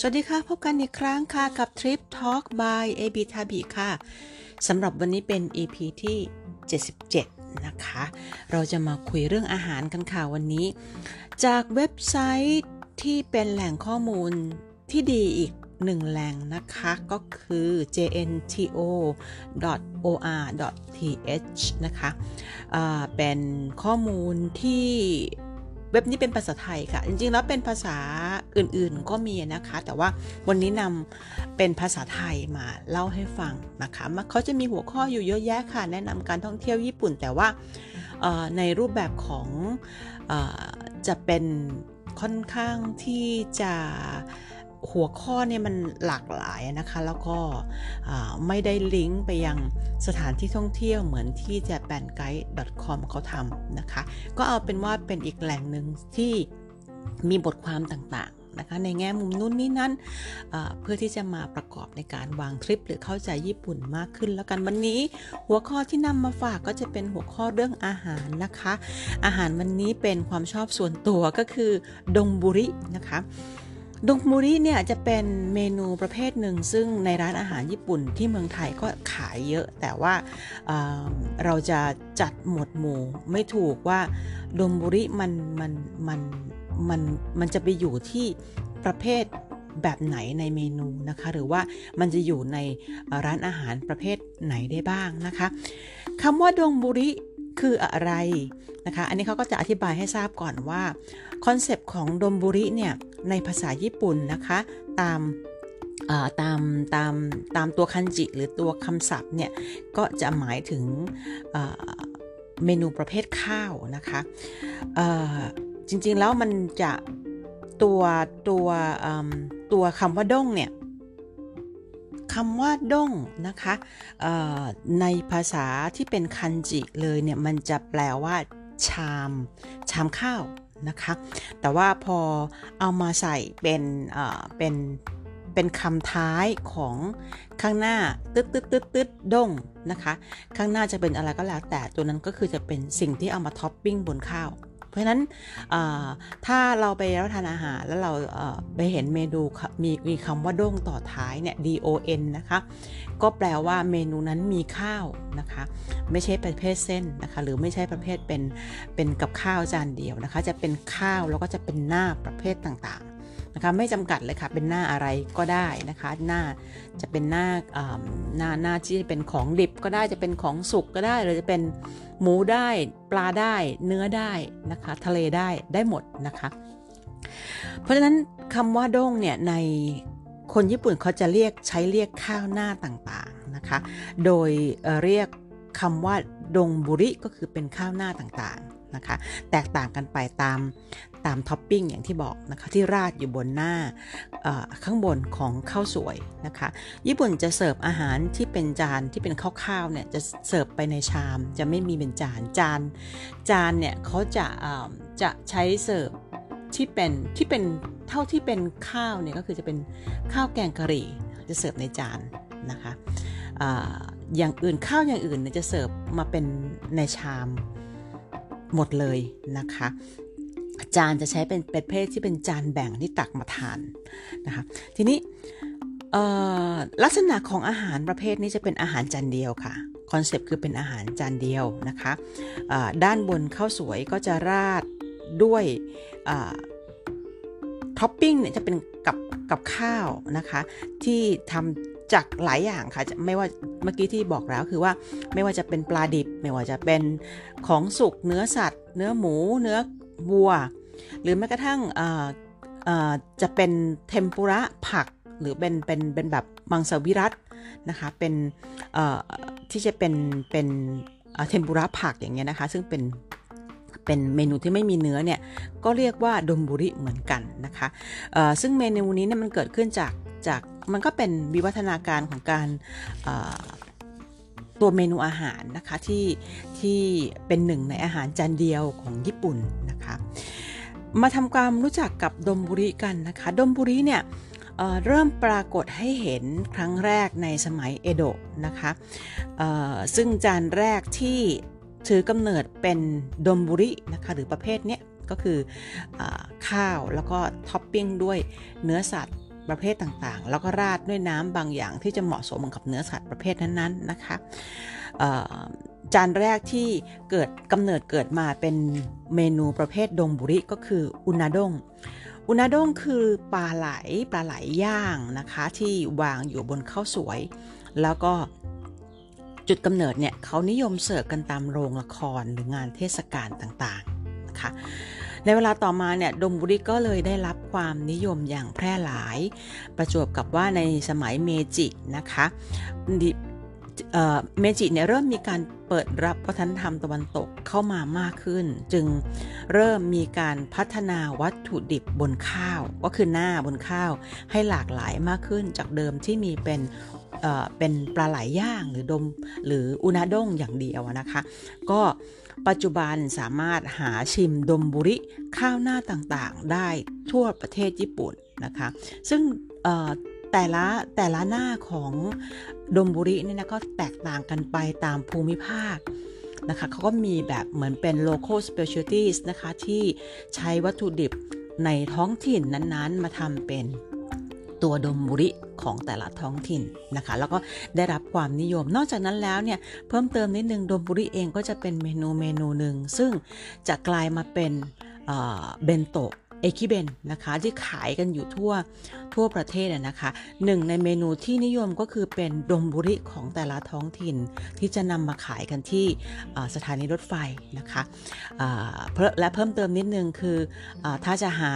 สวัสดีค่ะ พบกันอีกครั้งค่ะ กับ Trip Talk by AB t a b i ค่ะสำหรับวันนี้เป็น EP ที่ 77 นะคะ เราจะมาคุยเรื่องอาหารกันค่ะวันนี้ จากเว็บไซต์ที่เป็นแหล่งข้อมูลที่ดีอีกหนึ่งแหล่งนะคะก็คือ jnto.or.th นะคะะเป็นข้อมูลที่เว็บนี้เป็นภาษาไทยค่ะ จริงๆ แล้วเป็นภาษา อื่นๆก็มีนะคะ แต่ว่าวันนี้นำเป็นภาษาไทยมาเล่าให้ฟังนะคะเขาจะมีหัวข้ออยู่เยอะแยะค่ะ แนะนำการท่องเที่ยวญี่ปุ่น แต่ว่าในรูปแบบของอจะเป็นค่อนข้างที่จะหัวข้อเนี่ยมันหลากหลายนะคะ แล้วก็ไม่ได้ลิงก์ไปยังสถานที่ท่องเที่ยวเหมือนที่ japanguide.com เขาทำนะคะ ก็เอาเป็นว่าเป็นอีกแหล่งหนึ่งที่มีบทความต่าง นะคะในแง่มุมนู้นนี่นั่นเพื่อที่จะมาประกอบในการวางทริปหรือเข้าใจญี่ปุ่นมากขึ้น แล้วกันวันนี้หัวข้อที่นำมาฝากก็จะเป็นหัวข้อเรื่องอาหารนะคะ อาหารวันนี้เป็นความชอบส่วนตัวก็คือดงบุรินะคะดงมูริเนี่ยจะเป็นเมนูประเภทหนึ่ง ซึ่งในร้านอาหารญี่ปุ่นที่เมืองไทยก็ขายเยอะ แต่ว่าเราจะจัดหมวดหมู่ไม่ถูกว่าดงบุริมันมันมัน มันมันจะไปอยู่ที่ประเภทแบบไหนในเมนูนะคะ หรือว่ามันจะอยู่ในร้านอาหารประเภทไหนได้บ้างนะคะคำว่าดงบุริคืออะไรนะคะ อันนี้เขาก็จะอธิบายให้ทราบก่อนว่าคอนเซปต์ของดมบุริเนี่ยในภาษาญี่ปุ่นนะคะตามตามตามตามตัวคันจิหรือตัวคำศัพท์เนี่ยก็จะหมายถึงเมนูประเภทข้าวนะคะ จริงๆแล้วมันจะตัวตัวตัวคำว่าด้งเนี่ยคำว่าด้งนะคะในภาษาที่เป็นคันจิเลยเนี่ยมันจะแปลว่าชามชามข้าวนะคะแต่ว่าพอเอามาใส่เป็นเป็นเป็นคำท้ายของข้างหน้าตึ๊ดตึ๊ดตึ๊ดตึ๊ดด้งนะคะข้างหน้าจะเป็นอะไรก็แล้วแต่ตัวนั้นก็คือจะเป็นสิ่งที่เอามาท็อปปิ้งบนข้าว เพราะฉะนั้นถ้าเราไปรับทานอาหารแล้วเราไปเห็นเมนูมีมีคำว่าด้งต่อท้ายเนี่ย D O N นะคะก็แปลว่าเมนูนั้นมีข้าวนะคะ ไม่ใช่ประเภทเส้นนะคะหรือไม่ใช่ประเภทเป็นเป็นกับข้าวจานเดียวนะคะ จะเป็นข้าวแล้วก็จะเป็นหน้าประเภทต่างๆ นะคะไม่จำกัดเลยค่ะเป็นหน้าอะไรก็ได้นะคะหน้าจะเป็นหน้าหน้าหน้าที่เป็นของดิบก็ได้จะเป็นของสุกก็ได้หรือจะเป็นหมูได้ปลาได้เนื้อได้นะคะทะเลได้ได้หมดนะคะ เพราะฉะนั้นคำว่าด้งเนี่ยในคนญี่ปุ่นเขาจะเรียกใช้เรียกข้าวหน้าต่างๆนะคะ โดยเรียกคำว่าดงบุริก็คือเป็นข้าวหน้าต่างๆนะคะ แตกต่างกันไปตาม ตามท็อปปิ้งอย่างที่บอกนะคะที่ราดอยู่บนหน้าข้างบนของข้าวสวยนะคะ ญี่ปุ่นจะเสิร์ฟอาหารที่เป็นจานที่เป็นข้าวๆเนี่ยจะเสิร์ฟไปในชาม จะไม่มีเป็นจานจานจานเนี่ยเขาจะจะใช้เสิร์ฟที่เป็นที่เป็นเท่าที่เป็นข้าวเนี่ยก็คือจะเป็นข้าวแกงกะหรี่จะเสิร์ฟในจานนะคะอย่างอื่นข้าวอย่างอื่นเนี่ยจะเสิร์ฟมาเป็นในชามหมดเลยนะคะ จานจะใช้เป็นประเภทที่เป็นจานแบ่งที่ตักมาทานนะคะทีนี้ลักษณะของอาหารประเภทนี้จะเป็นอาหารจานเดียวค่ะคอนเซปต์คือเป็นอาหารจานเดียวนะคะด้านบนข้าวสวยก็จะราดด้วยท็อปปิ้งเนี่ยจะเป็นกับกับข้าวนะคะที่ทำจากหลายอย่างค่ะไม่ว่าเมื่อกี้ที่บอกแล้วคือว่าไม่ว่าจะเป็นปลาดิบ ไม่ว่าจะเป็นของสุกเนื้อสัตว์ เนื้อหมู เนื้อ วัว หรือแม้กระทั่งจะเป็นเทมปุระผักหรือเป็นเป็นเป็นแบบมังสวิรัตนะคะเป็นที่จะเป็นเป็นเทมปุระผักอย่างเงี้ยนะคะ ซึ่งเป็นเป็นเมนูที่ไม่มีเนื้อเนี่ยก็เรียกว่าดมบุริเหมือนกันนะคะซึ่งเมนูนี้เนี่ยมันเกิดขึ้นจากจากมันก็เป็นวิวัฒนาการของการ ตัวเมนูอาหารนะคะที่ที่เป็นหนึ่งในอาหารจานเดียวของญี่ปุ่นนะคะมาทำความรู้จักกับดมบุริกันนะคะดมบุริเนี่ยเเริ่มปรากฏให้เห็นครั้งแรกในสมัยเอโดะนะคะซึ่งจานแรกที่ถือกำเนิดเป็นดมบุรินะคะหรือประเภทนี้ก็คืออข้าวแล้วก็ท็อปปิ้งด้วยเนื้อสัตว์ ประเภทต่างๆ แล้วก็ราดด้วยน้ำบางอย่างที่จะเหมาะสมกับเนื้อสัตว์ประเภทนั้นๆนะคะจานแรกที่เกิดกำเนิดเกิดมาเป็นเมนูประเภทดงบุริก็คืออุนาดงอุนาดงคือปลาไหลปลาไหลย่างนะคะที่วางอยู่บนข้าวสวย แล้วก็จุดกำเนิดเนี่ยเขานิยมเสิร์ฟกันตามโรงละครหรืองานเทศกาลต่างๆนะคะ ในเวลาต่อมาเนี่ยดงบุรีก็เลยได้รับความนิยมอย่างแพร่หลาย ประจวบกับว่าในสมัยเมจินะคะ เมจิเนี่ยเริ่มมีการเปิดรับวัฒนธรรมตะวันตกเข้ามามากขึ้น จึงเริ่มมีการพัฒนาวัตถุดิบบนข้าว ก็คือหน้าบนข้าวให้หลากหลายมากขึ้นจากเดิมที่มีเป็นเป็นปลาไหลย่างหรือดมหรืออุนาด้งอย่างเดียวนะคะ ก็ปัจจุบันสามารถหาชิมดมบุริข้าวหน้าต่างๆ ได้ทั่วประเทศญี่ปุ่นนะคะ ซึ่ง แต่ละแต่ละหน้าของดมบุริเนี่ยนะก็แตกต่างกันไปตามภูมิภาคนะคะเขาก็มีแบบเหมือนเป็น local specialties นะคะที่ใช้วัตถุดิบในท้องถิ่นนั้นๆ มาทำเป็นตัวดมบุริของแต่ละท้องถิ่นนะคะ แล้วก็ได้รับความนิยม นอกจากนั้นแล้วเนี่ยเพิ่มเติมนิดนึงดมบุริเองก็จะเป็นเมนูเมนูหนึ่งซึ่งจะกลายมาเป็นเบนโตะ เอคิเบนนะคะที่ขายกันอยู่ทั่วทั่วประเทศนะคะหนึ่งในเมนูที่นิยมก็คือเป็นดมบุริของแต่ละท้องถิ่นที่จะนำมาขายกันที่สถานีรถไฟนะคะและเพิ่มเติมนิดนึงคืออถ้าจะหา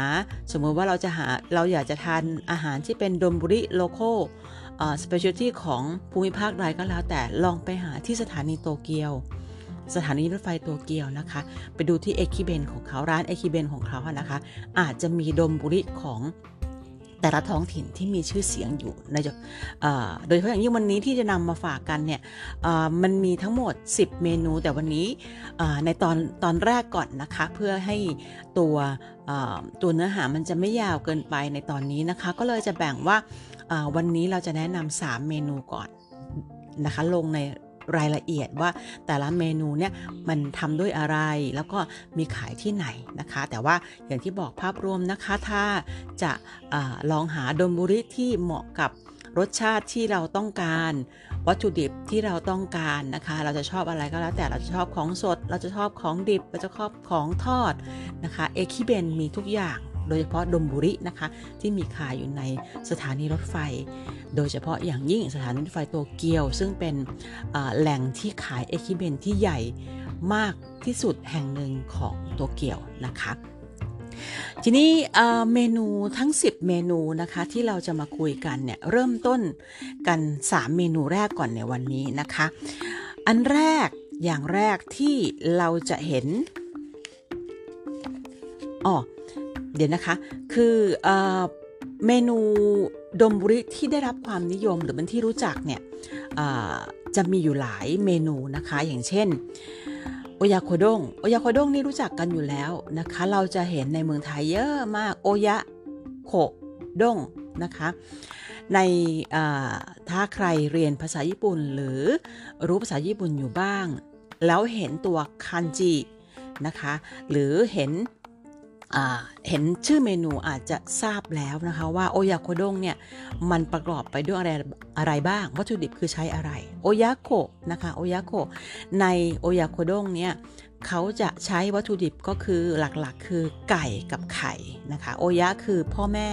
สมมติว่าเราจะหาเราอยากจะทานอาหารที่เป็นดมบุริ local specialty ของภูมิภาคใดก็แล้วแต่ลองไปหาที่สถานีโตเกียว สถานีรถไฟโตเกียวนะคะ ไปดูที่駅弁ของเขาร้าน駅弁ของเขาอะนะคะ อาจจะมีดมบุริของแต่ละท้องถิ่นที่มีชื่อเสียงอยู่ในโดยเฉพาะอย่างยิ่งวันนี้ที่จะนำมาฝากกันเนี่ยมันมีทั้งหมด 10 เมนูแต่วันนี้ในตอนตอนแรกก่อนนะคะ เพื่อให้ตัวตัวเนื้อหามันจะไม่ยาวเกินไปในตอนนี้นะคะ ก็เลยจะแบ่งว่าวันนี้เราจะแนะนำ3เมนูก่อนนะคะลงใน รายละเอียดว่าแต่ละเมนูเนี่ยมันทำด้วยอะไรแล้วก็มีขายที่ไหนนะคะ แต่ว่าอย่างที่บอกภาพรวมนะคะถ้าจะอลองหาดมบุริที่เหมาะกับรสชาติที่เราต้องการวัตถุดิบที่เราต้องการนะคะ เราจะชอบอะไรก็แล้วแต่เราจะชอบของสด เราจะชอบของดิบ เราจะชอบของทอดนะคะเอคิเบนมีทุกอย่าง โดยเฉพาะดมบุรินะคะ ที่มีขายอยู่ในสถานีรถไฟ โดยเฉพาะอย่างยิ่งสถานีรถไฟโตเกียว ซึ่งเป็นแหล่งที่ขายเอคิเบนที่ใหญ่มากที่สุดแห่งหนึ่งของโตเกียวนะคะทีนี้เมนูทั้ง 10 เมนูนะคะที่เราจะมาคุยกันเนี่ยเริ่มต้นกัน 3 เมนูแรกก่อนในวันนี้นะคะ อันแรกอย่างแรกที่เราจะเห็นอ๋อ เดี๋ยวนะคะ คือเอเมนูดมบุริที่ได้รับความนิยมหรือเป็นที่รู้จักเนี่ยจะมีอยู่หลายเมนูนะคะ อย่างเช่นโอยาโคดงโอยาโคดงนี่รู้จักกันอยู่แล้วนะคะ เราจะเห็นในเมืองไทยเยอะมากโอยะโคดงนะคะในถ้าใครเรียนภาษาญี่ปุ่นหรือรู้ภาษาญี่ปุ่นอยู่บ้าง แล้วเห็นตัวคันจินะคะ หรือเห็น เห็นชื่อเมนูอาจจะทราบแล้วนะคะว่าโอยาโคดงเนี่ยมันประกอบไปด้วยอะไรอะไรบ้าง วัตถุดิบคือใช้อะไร โอยาโคนะคะโอยาโคในโอยาโคดงเนี่ยเขาจะใช้วัตถุดิบก็คือหลักๆ คือไก่กับไข่นะคะโอยะคือพ่อแม่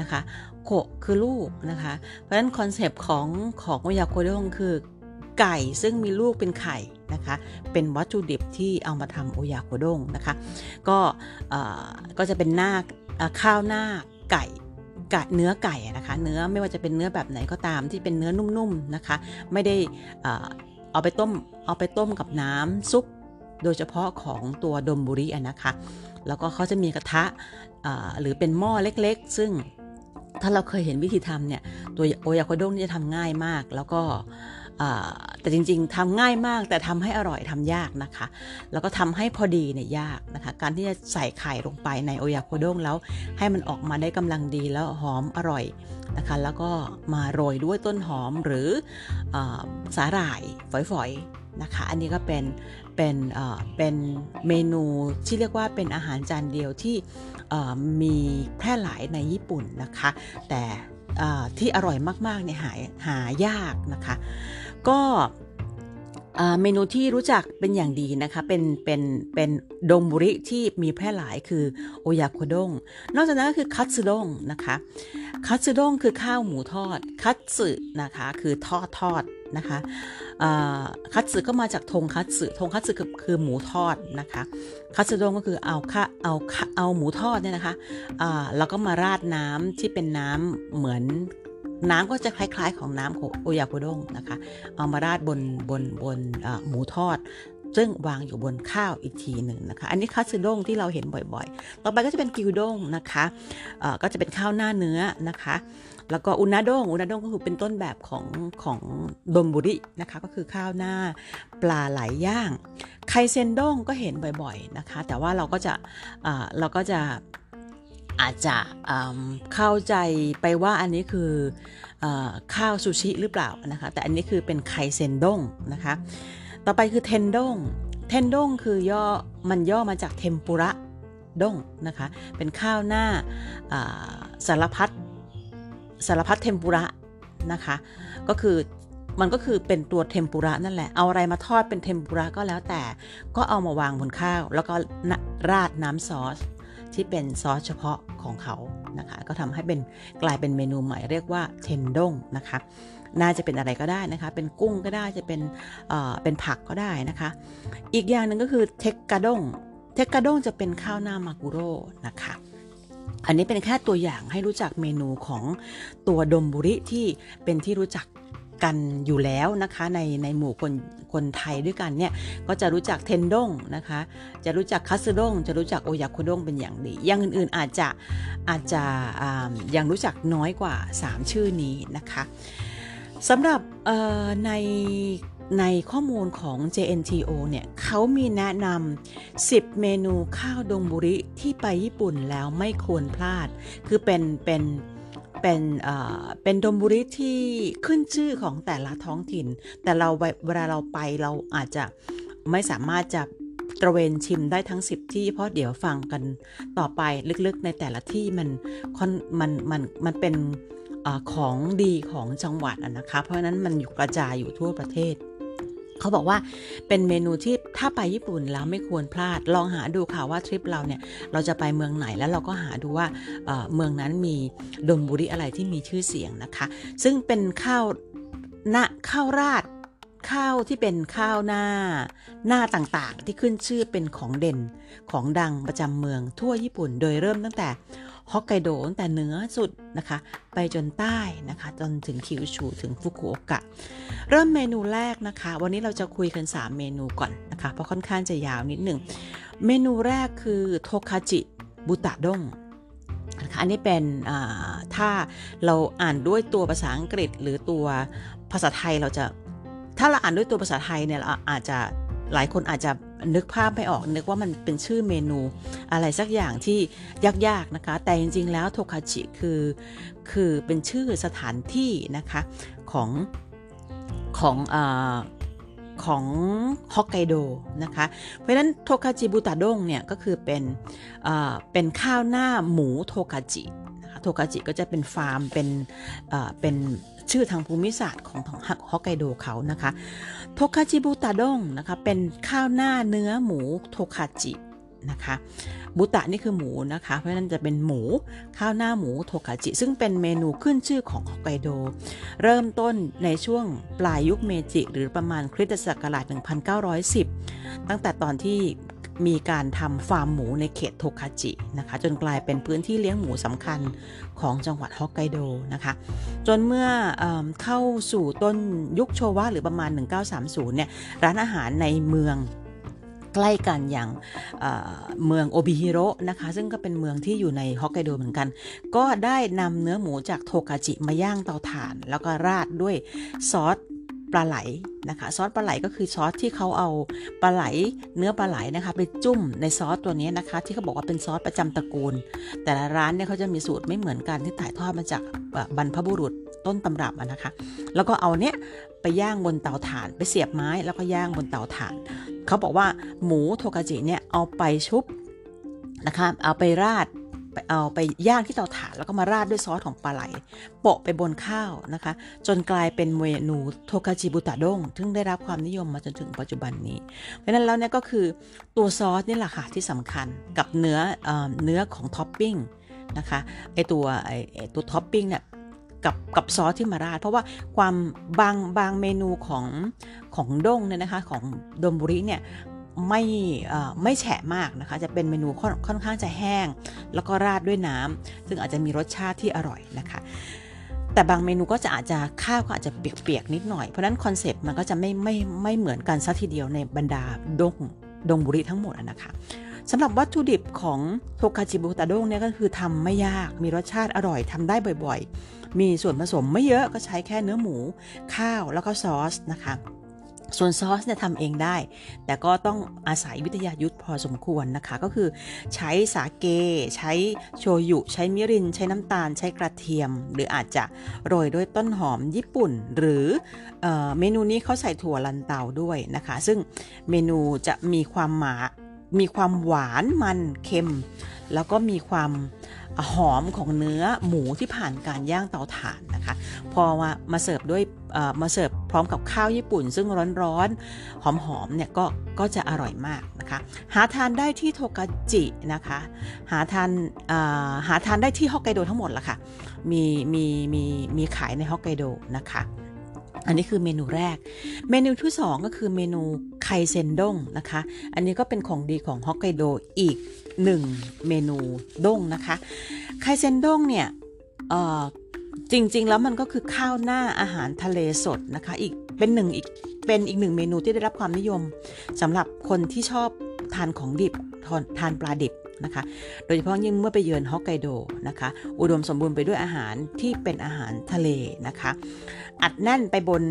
นะคะโคคือลูกนะคะ เพราะฉะนั้นคอนเซปต์ของของโอยาโคดงคือ ไก่ซึ่งมีลูกเป็นไข่นะคะ เป็นวัตถุดิบที่เอามาทำโอยาโคด้งนะคะ ก็ก็จะเป็นหน้าข้าวหน้าไก่กเนื้อไก่นะคะเนื้อไม่ว่าจะเป็นเนื้อแบบไหนก็ตามที่เป็นเนื้อนุ่มๆนะคะ ไม่ได้เอาไปต้มเอาไปต้มกับน้ำซุปโดยเฉพาะของตัวดมบุรีนะคะ แล้วก็เขาจะมีกระทะหรือเป็นหม้อเล็กๆ ซึ่งถ้าเราเคยเห็นวิธีทำเนี่ยตัวโอยาโคด้งจะทำง่ายมาก แล้วก็ แต่จริงๆทำง่ายมากแต่ทำให้อร่อยทำยากนะคะ แล้วก็ทำให้พอดีเนี่ยยากนะคะ การที่จะใส่ไข่ลงไปในโอยาโคด้งแล้วให้มันออกมาได้กำลังดีแล้วหอมอร่อยนะคะ แล้วก็มาโรยด้วยต้นหอมหรืออสาหร่ายฝอยๆนะคะ อันนี้ก็เป็นเป็นเป็นเมนูที่เรียกว่าเป็นอาหารจานเดียวที่มีแพร่หลายในญี่ปุ่นนะคะ แต่ที่อร่อยมากๆเนี่ยหาหายากนะคะ ก็เมนูที่รู้จักเป็นอย่างดีนะคะ เป็นเป็นเป็นดงบุริที่มีแพร่หลายคือโอยาโคดงนอกจากนั้นก็คือคัตสึด้งนะคะ คัตสึด้งคือข้าวหมูทอด คัตสึนะคะคือทอดทอดนะคะคัตสึก็มาจากทงคัตสึทงคัตสึคือคือหมูทอดนะคะ คัตสึด้งก็คือเอาค่ะเอาเอาหมูทอดเนี่ยนะคะแล้วก็มาราดน้ำที่เป็นน้ำเหมือน น้ำก็จะคล้ายๆ ของน้ำของโอยาโคด้งนะคะ เอามาราดบนบนบนหมูทอด ซึ่งวางอยู่บนข้าวอีกทีหนึ่งนะคะ อันนี้คัตสึด้งที่เราเห็นบ่อยๆ ต่อไปก็จะเป็นกิวด้งนะคะก็จะเป็นข้าวหน้าเนื้อนะคะแล้วก็อุนาด้งอุนาด้งก็คือเป็นต้นแบบของของดมบุรินะคะ ก็คือข้าวหน้าปลาไหลย่าง ไคเซนด้งก็เห็นบ่อยๆนะคะ แต่ว่าเราก็จะเราก็จะ อาจจะเข้าใจไปว่าอันนี้คืออข้าวซูชิหรือเปล่านะคะ แต่อันนี้คือเป็นไคเซนด้งนะคะ ต่อไปคือเทนด้งเทนด้งคือย่อมันย่อมาจากเทมปุระด้งนะคะ เป็นข้าวหน้าสารพัดสารพัดเทมปุระนะคะ ก็คือมันก็คือเป็นตัวเทมปุระนั่นแหละ เอาอะไรมาทอดเป็นเทมปุระก็แล้วแต่ ก็เอามาวางบนข้าว แล้วก็ราดน้ำซอส ที่เป็นซอสเฉพาะของเขานะคะ ก็ทำให้เป็นกลายเป็นเมนูใหม่เรียกว่าเทนด้งนะคะ น่าจะเป็นอะไรก็ได้นะคะ เป็นกุ้งก็ได้จะเป็นเอ่อเป็นผักก็ได้นะคะ อีกอย่างหนึ่งก็คือเทกกาด้งเทกกาด้งจะเป็นข้าวหน้ามากุโร่นะคะอันนี้เป็นแค่ตัวอย่างให้รู้จักเมนูของตัวดมบุริที่เป็นที่รู้จัก กันอยู่แล้วนะคะในในหมู่คนคนไทยด้วยกันเนี่ยก็จะรู้จักเทนด้งนะคะ จะรู้จักคัสึด้งจะรู้จักโอยาคุด้งเป็นอย่างดีอย่างอื่นๆอาจจะอาจจะยังรู้จักน้อยกว่า 3 ชื่อนี้นะคะสำหรับในในข้อมูลของ JNTO เนี่ยเขามีแนะนำ 10 เมนูข้าวดงบุริที่ไปญี่ปุ่นแล้วไม่ควรพลาด คือเป็นเป็นเป็นเอ่อเป็นดมบุริที่ขึ้นชื่อของแต่ละท้องถิ่น แต่เราเวลาเราไปเราอาจจะไม่สามารถจะตระเวนชิมได้ทั้ง 10 ที่เพราะเดี๋ยวฟังกันต่อไปลึกๆในแต่ละที่มันค่อนมันมันมันเป็นเออของดีของจังหวัดอะนะคะ เพราะนั้นมันอยู่กระจายอยู่ทั่วประเทศ เขาบอกว่าเป็นเมนูที่ถ้าไปญี่ปุ่นแล้วไม่ควรพลาด ลองหาดูค่ะว่าทริปเราเนี่ยเราจะไปเมืองไหนแล้วเราก็หาดูว่าเเมืองนั้นมีดนบุรีอะไรที่มีชื่อเสียงนะคะ ซึ่งเป็นข้าวหน้าข้าวราด ข้าวที่เป็นข้าวหน้า หน้าต่างๆ ที่ขึ้นชื่อเป็นของเด่นของดังประจำเมืองทั่วญี่ปุ่น โดยเริ่มตั้งแต่ฮอกไกโดตั้งแต่เหนือสุดนะคะ ไปจนใต้นะคะ จนถึงคิวชูถึงฟุกุโอกะ เริ่มเมนูแรกนะคะ วันนี้เราจะคุยกัน 3 เมนูก่อนนะคะ เพราะค่อนข้างจะยาวนิดหนึ่ง เมนูแรกคือโทคาจิบุตะด้งนะคะอันนี้เป็นถ้าเราอ่านด้วยตัวภาษาอังกฤษหรือตัวภาษาไทยเราจะ ถ้าเราอ่านด้วยตัวภาษาไทยเนี่ยเราอาจจะหลายคนอาจจะนึกภาพไม่ออกนึกว่ามันเป็นชื่อเมนู อะไรสักอย่างที่ยากๆนะคะ แต่จริงๆแล้วโทคาจิคือคือเป็นชื่อสถานที่นะคะของของอของฮอกไกโดนะคะ เพราะฉะนั้นโทคาจิบุตะด้งเนี่ยก็คือเป็นเป็นข้าวหน้าหมูโทคาจิ โทคาจิก็จะเป็นฟาร์มเป็นอ่าเป็นชื่อทางภูมิศาสตร์ของของฮอกไกโดเขานะคะโทคาจิบุตะด้งนะคะเป็นข้าวหน้าเนื้อหมูโทคาจินะคะบุตะนี่คือหมูนะคะ เพราะฉะนั้นจะเป็นหมูข้าวหน้าหมูโทคาจิ ซึ่งเป็นเมนูขึ้นชื่อของฮอกไกโด เริ่มต้นในช่วงปลายยุคเมจิ หรือประมาณคริสตศักราช 1910 ตั้งแต่ตอนที่ มีการทำฟาร์มหมูในเขตโทคาจินะคะ จนกลายเป็นพื้นที่เลี้ยงหมูสำคัญของจังหวัดฮอกไกโดนะคะ จนเมื่อเอเข้าสู่ต้นยุคโชวะหรือประมาณ 1930 เนี่ย ร้านอาหารในเมืองใกล้กันอย่างเเมืองโอบิฮิโร่นะคะ ซึ่งก็เป็นเมืองที่อยู่ในฮอกไกโดเหมือนกัน ก็ได้นำเนื้อหมูจากโทกาจิมาย่างเตาถ่าน แล้วก็ราดด้วยซอส ปลาไหลนะคะ ซอสปลาไหลก็คือซอสที่เขาเอาปลาไหลเนื้อปลาไหลนะคะไปจุ่มในซอสตัวนี้นะคะ ที่เขาบอกว่าเป็นซอสประจำตระกูล แต่ละร้านเนี่ยเขาจะมีสูตรไม่เหมือนกันที่ถ่ายทอดมาจากบรรพบุรุษต้นตำรับนะคะ แล้วก็เอาเนี้ยไปย่างบนเตาถ่าน ไปเสียบไม้แล้วก็ย่างบนเตาถ่าน เขาบอกว่าหมูโทกาจิเนี่ยเอาไปชุบนะคะ เอาไปราด ไปเอาไปย่างที่เตาถ่านแล้วก็มาราดด้วยซอสของปลาไหลโปะไปบนข้าวนะคะ จนกลายเป็นเมนูโทกาจิบุตะด้งซึ่งได้รับความนิยมมาจนถึงปัจจุบันนี้ เพราะนั้นแล้วเนี่ยก็คือตัวซอสนี่แหละค่ะที่สำคัญกับเนื้อเนื้อของท็อปปิ้งนะคะไอตัวไอตัวท็อปปิ้งเนี่ยกับกับซอสที่มาราด เพราะว่าความบางบางเมนูของของด้งเนี่ยนะคะของดมบุริเนี่ย ไม่ไม่แฉะมากนะคะ จะเป็นเมนูค่อนข้างจะแห้ง แล้วก็ราดด้วยน้ำซึ่งอาจจะมีรสชาติที่อร่อยนะคะ แต่บางเมนูก็จะอาจจะข้าวก็อาจจะเปียกๆนิดหน่อย เพราะนั้นคอนเซปต์มันก็จะไม่ไม่ไม่เหมือนกันซะทีเดียวในบรรดาดงดงบุรีทั้งหมดนะคะสำหรับวัตถุดิบของโทคาจิบุตะด้งเนี่ยก็คือทำไม่ยาก มีรสชาติอร่อยทำได้บ่อยๆ มีส่วนผสมไม่เยอะก็ใช้แค่เนื้อหมู ข้าวแล้วก็ซอสนะคะ ส่วนซอสเนี่ยทำเองได้ แต่ก็ต้องอาศัยวิทยายุทธพอสมควรนะคะ ก็คือใช้สาเก ใช้โชยุ ใช้มิริน ใช้น้ำตาล ใช้กระเทียม หรืออาจจะโรยด้วยต้นหอมญี่ปุ่น หรือเอเมนูนี้เขาใส่ถั่วลันเตาด้วยนะคะ ซึ่งเมนูจะมีความหมามีความหวานมันเค็ม แล้วก็มีความหอมของเนื้อหมูที่ผ่านการย่างเตาถ่านนะคะ พอมามาเสิร์ฟด้วยมาเสิร์ฟพร้อมกับข้าวญี่ปุ่น ซึ่งร้อนๆ หอมๆเนี่ยก็ก็จะอร่อยมากนะคะ หาทานได้ที่โทกาจินะคะ หาทานหาทานได้ที่ฮอกไกโดทั้งหมดละค่ะ มีมีมีมีขายในฮอกไกโดนะคะ อันนี้คือเมนูแรก เมนูที่ 2 ก็คือเมนูไคเซนด้งนะคะ อันนี้ก็เป็นของดีของฮอกไกโดอีก 1 เมนูด้งนะคะ ไคเซนด้งเนี่ยจริงๆ แล้วมันก็คือข้าวหน้าอาหารทะเลสดนะคะ อีกเป็นหนึ่งอีกเป็นอีกหนึ่งเมนูที่ได้รับความนิยมสำหรับคนที่ชอบทานของดิบทานปลาดิบ นะคะ โดยเฉพาะยิ่งเมื่อไปเยือนฮอกไกโดนะคะ อุดมสมบูรณ์ไปด้วยอาหารที่เป็นอาหารทะเลนะคะ อัดแน่นไปบน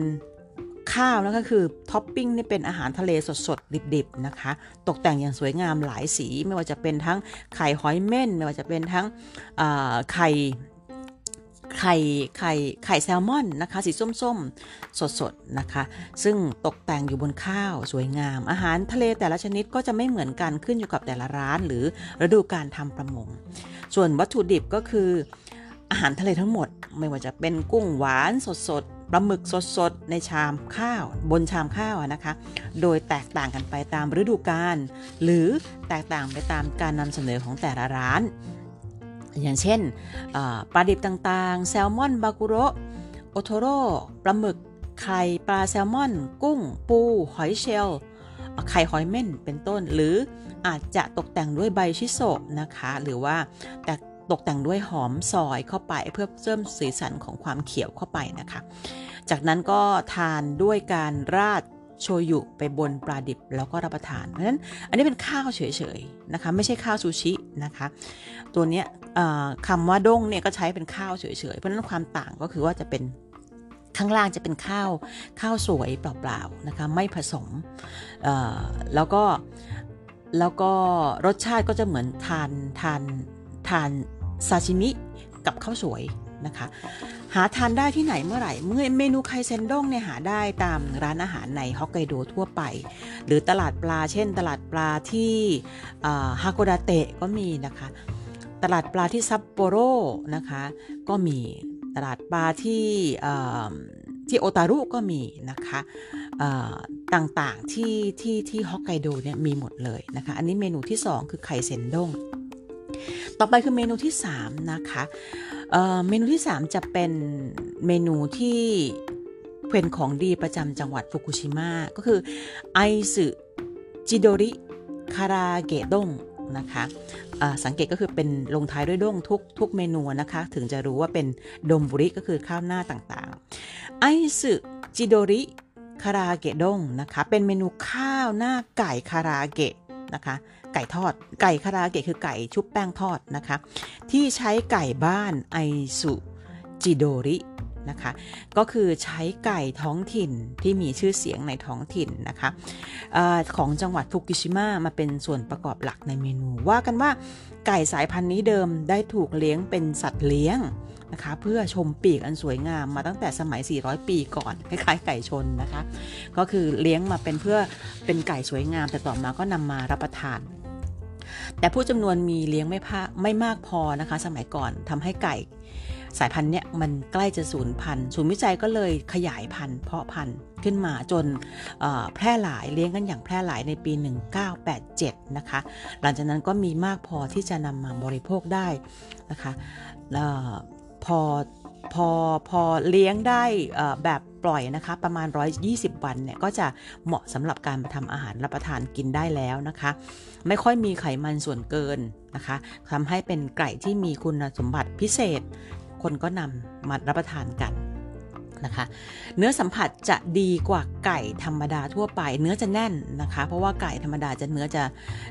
ข้าวแล้วก็คือท็อปปิ้งนี่เป็นอาหารทะเลสดๆ ดิบๆนะคะ ตกแต่งอย่างสวยงามหลายสี ไม่ว่าจะเป็นทั้งไข่หอยเม่น ไม่ว่าจะเป็นทั้งไข่ ไข่ไข่ไข่แซลมอนนะคะ สีส้มๆ สดๆ นะคะ ซึ่งตกแต่งอยู่บนข้าวสวยงาม อาหารทะเลแต่ละชนิดก็จะไม่เหมือนกันขึ้นอยู่กับแต่ละร้านหรือฤดูการทำประมง ส่วนวัตถุดิบก็คืออาหารทะเลทั้งหมดไม่ว่าจะเป็นกุ้งหวานสดๆปลาหมึกสดๆ ในชามข้าว บนชามข้าวนะคะ โดยแตกต่างกันไปตามฤดูกาลหรือแตกต่างไปตามการนำเสนอของแต่ละร้าน อย่างเช่นปลาดิบต่างๆ แซลมอนบากุโรโอโทโร่ปลาหมึก ไข่ปลาแซลมอน กุ้ง ปู หอยเชลล์ไข่หอยเม่นเป็นต้น หรืออาจจะตกแต่งด้วยใบชิโซะนะคะ หรือว่าแต่ตกแต่งด้วยหอมซอยเข้าไปเพื่อเพิ่มสีสันของความเขียวเข้าไปนะคะ จากนั้นก็ทานด้วยการราด โชยุไปบนปลาดิบแล้วก็รับประทาน เพราะฉะนั้นอันนี้เป็นข้าวเฉยๆนะคะไม่ใช่ข้าวซูชินะคะตัวนี้คำว่าด้งเนี่ยก็ใช้เป็นข้าวเฉยๆเพราะฉะนั้นความต่างก็คือว่าจะเป็นข้างล่างจะเป็นข้าวข้าวสวยเปล่าๆนะคะไม่ผสมแล้วก็แล้วก็รสชาติก็จะเหมือนทานทานทานซาชิมิกับข้าวสวย นะคะ หาทานได้ที่ไหนเมื่อไหร่ เมื่อเมนูไคเซนด้งเนี่ยหาได้ตามร้านอาหารในฮอกไกโดทั่วไป หรือตลาดปลา เช่น ตลาดปลาที่ฮาโกดาเตะก็มีนะคะ ตลาดปลาที่ซัปโปโรนะคะก็มีตลาดปลาที่ที่โอตารุก็มีนะคะต่างๆที่ที่ที่ฮอกไกโดเนี่ยมีหมดเลยนะคะ อันนี้เมนูที่ 2 คือไข่เซนด้ง ต่อไปคือเมนูที่ 3 นะคะ เมนูที่ 3 จะเป็นเมนูที่เป็นของดีประจำจังหวัดฟุกุชิมะก็คือไอซึจิโดริคาราเกะด้งนะคะสังเกตก็คือเป็นลงท้ายด้วยด้งทุกทุกเมนูนะคะ ถึงจะรู้ว่าเป็นดมบุริก็คือข้าวหน้าต่างๆ ไอซึจิโดริคาราเกะด้งนะคะ เป็นเมนูข้าวหน้าไก่คาราเกะนะคะ ไก่ทอด ไก่คาราเกะคือไก่ชุบแป้งทอดนะคะ ที่ใช้ไก่บ้านไอสุจิโดรินะคะก็คือใช้ไก่ท้องถิ่นที่มีชื่อเสียงในท้องถิ่นนะคะอของจังหวัดฟุกุชิมะมาเป็นส่วนประกอบหลักในเมนู ว่ากันว่าไก่สายพันธุ์นี้เดิมได้ถูกเลี้ยงเป็นสัตว์เลี้ยงนะคะเพื่อชมปีกอันสวยงามมาตั้งแต่สมัย 400 ปีก่อนคล้ายๆไก่ชนนะคะ ก็คือเลี้ยงมาเป็นเพื่อเป็นไก่สวยงาม แต่ต่อมาก็นำมารับประทาน แต่ผู้จำนวนมีเลี้ยงไม่พาไม่มากพอนะคะ สมัยก่อนทำให้ไก่ สายพันธุ์เนี้ยมันใกล้จะสูญพันธุ์ศูนย์วิจัยก็เลยขยายพันธุ์เพาะพันธุ์ขึ้นมาจนแพร่หลายเลี้ยงกันอย่างแพร่หลายในปี 1987 นะคะ หลังจากนั้นก็มีมากพอที่จะนำมาบริโภคได้นะคะพอ พอพอเลี้ยงได้แบบปล่อยนะคะประมาณ 120 วันเนี่ยก็จะเหมาะสำหรับการมาทำอาหารรับประทานกินได้แล้วนะคะ ไม่ค่อยมีไขมันส่วนเกินนะคะทำให้เป็นไก่ที่มีคุณสมบัติพิเศษ คนก็นำมารับประทานกัน นะคะ เนื้อสัมผัสจะดีกว่าไก่ธรรมดาทั่วไป เนื้อจะแน่นนะคะ เพราะว่าไก่ธรรมดาจะเนื้อจะ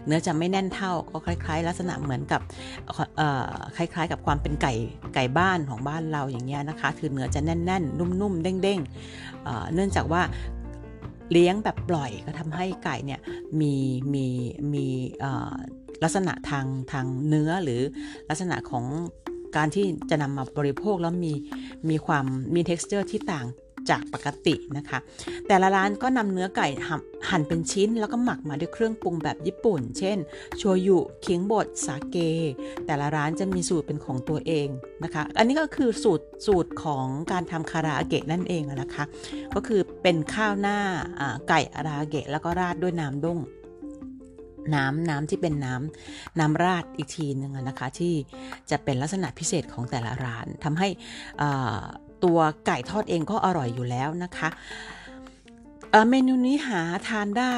เนื้อจะไม่แน่นเท่าก็คล้าย ๆ ลักษณะเหมือนกับคล้าย ๆ กับความเป็นไก่ไก่บ้านของบ้านเราอย่างเงี้ยนะคะ คือเนื้อจะแน่นๆ นุ่มๆเด้งๆเนื่องจากว่าเลี้ยงแบบปล่อยก็ทำให้ไก่เนี่ยมีมีมีลักษณะทางทางเนื้อหรือลักษณะของ การที่จะนำมาบริโภคแล้วมีมีความมี texture ที่ต่างจากปกตินะคะ แต่ละร้านก็นำเนื้อไก่หั่นเป็นชิ้น แล้วก็หมักมาด้วยเครื่องปรุงแบบญี่ปุ่น เช่น โชยุเคียงบด สาเก แต่ละร้านจะมีสูตรเป็นของตัวเองนะคะ อันนี้ก็คือสูตรสูตรของการทำคาราเกะนั่นเองนะคะ ก็คือเป็นข้าวหน้าไก่อาราเกะแล้วก็ราดด้วยน้ำด้ง น้ำน้ำที่เป็นน้ำน้ำราดอีกทีหนึ่งนะคะ ที่จะเป็นลักษณะพิเศษของแต่ละร้านทำให้ตัวไก่ทอดเองก็อร่อยอยู่แล้วนะคะเมนูนี้หาทานได้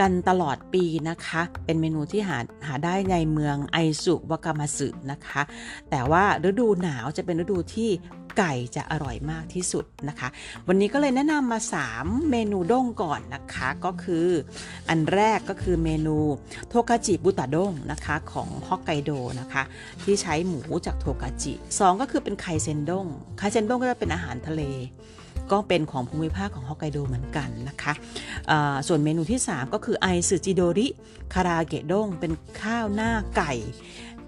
กันตลอดปีนะคะ เป็นเมนูที่หาหาได้ในเมืองไอซุวากามาสึนะคะ แต่ว่าฤดูหนาวจะเป็นฤดูที่ ไก่จะอร่อยมากที่สุดนะคะ วันนี้ก็เลยแนะนำมา 3 เมนูด้งก่อนนะคะก็คืออันแรกก็คือเมนูโทกาจิบุตะด้งนะคะของฮอกไกโดนะคะที่ใช้หมูจากโทกาจิ 2 ก็คือเป็นไคเซนด้งไคเซนด้งก็จะเป็นอาหารทะเลก็เป็นของภูมิภาคของฮอกไกโดเหมือนกันนะคะ ส่วนเมนูที่ 3 ก็คือไอซึจิโดริ คาราเกะด้ง เป็นข้าวหน้าไก่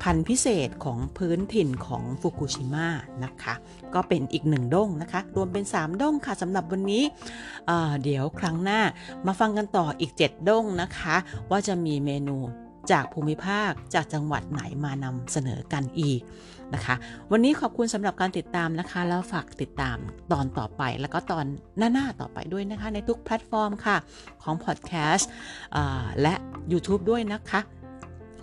พันธุ์พิเศษของพื้นถิ่นของฟุกุชิมะนะคะ ก็เป็นอีกหนึ่งด้งนะคะ รวมเป็น 3 ด้งค่ะสำหรับวันนี้เเดี๋ยวครั้งหน้ามาฟังกันต่ออีก 7 ด้งนะคะ ว่าจะมีเมนูจากภูมิภาคจากจังหวัดไหนมานำเสนอกันอีกนะคะ วันนี้ขอบคุณสำหรับการติดตามนะคะ แล้วฝากติดตามตอนต่อไป แล้วก็ตอนหน้า ๆ ต่อไปด้วยนะคะ ในทุกแพลตฟอร์มค่ะ ของพอดแคสต์และ YouTube ด้วยนะคะ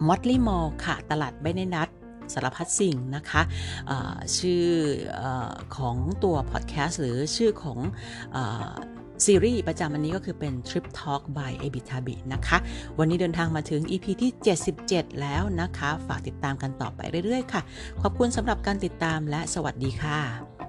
Motley Mall ค่ะ ตลาดใบในนัดสารพัดสิ่งนะคะชื่ออของตัวพอดแคสต์หรือชื่อของซีรีส์ประจำวันนี้ก็คือเป็น Trip Talk by a b i t a b i นะคะ วันนี้เดินทางมาถึง EP ที่ 77 แล้วนะคะ ฝากติดตามกันต่อไปเรื่อยๆ ค่ะ ขอบคุณสำหรับการติดตามและสวัสดีค่ะ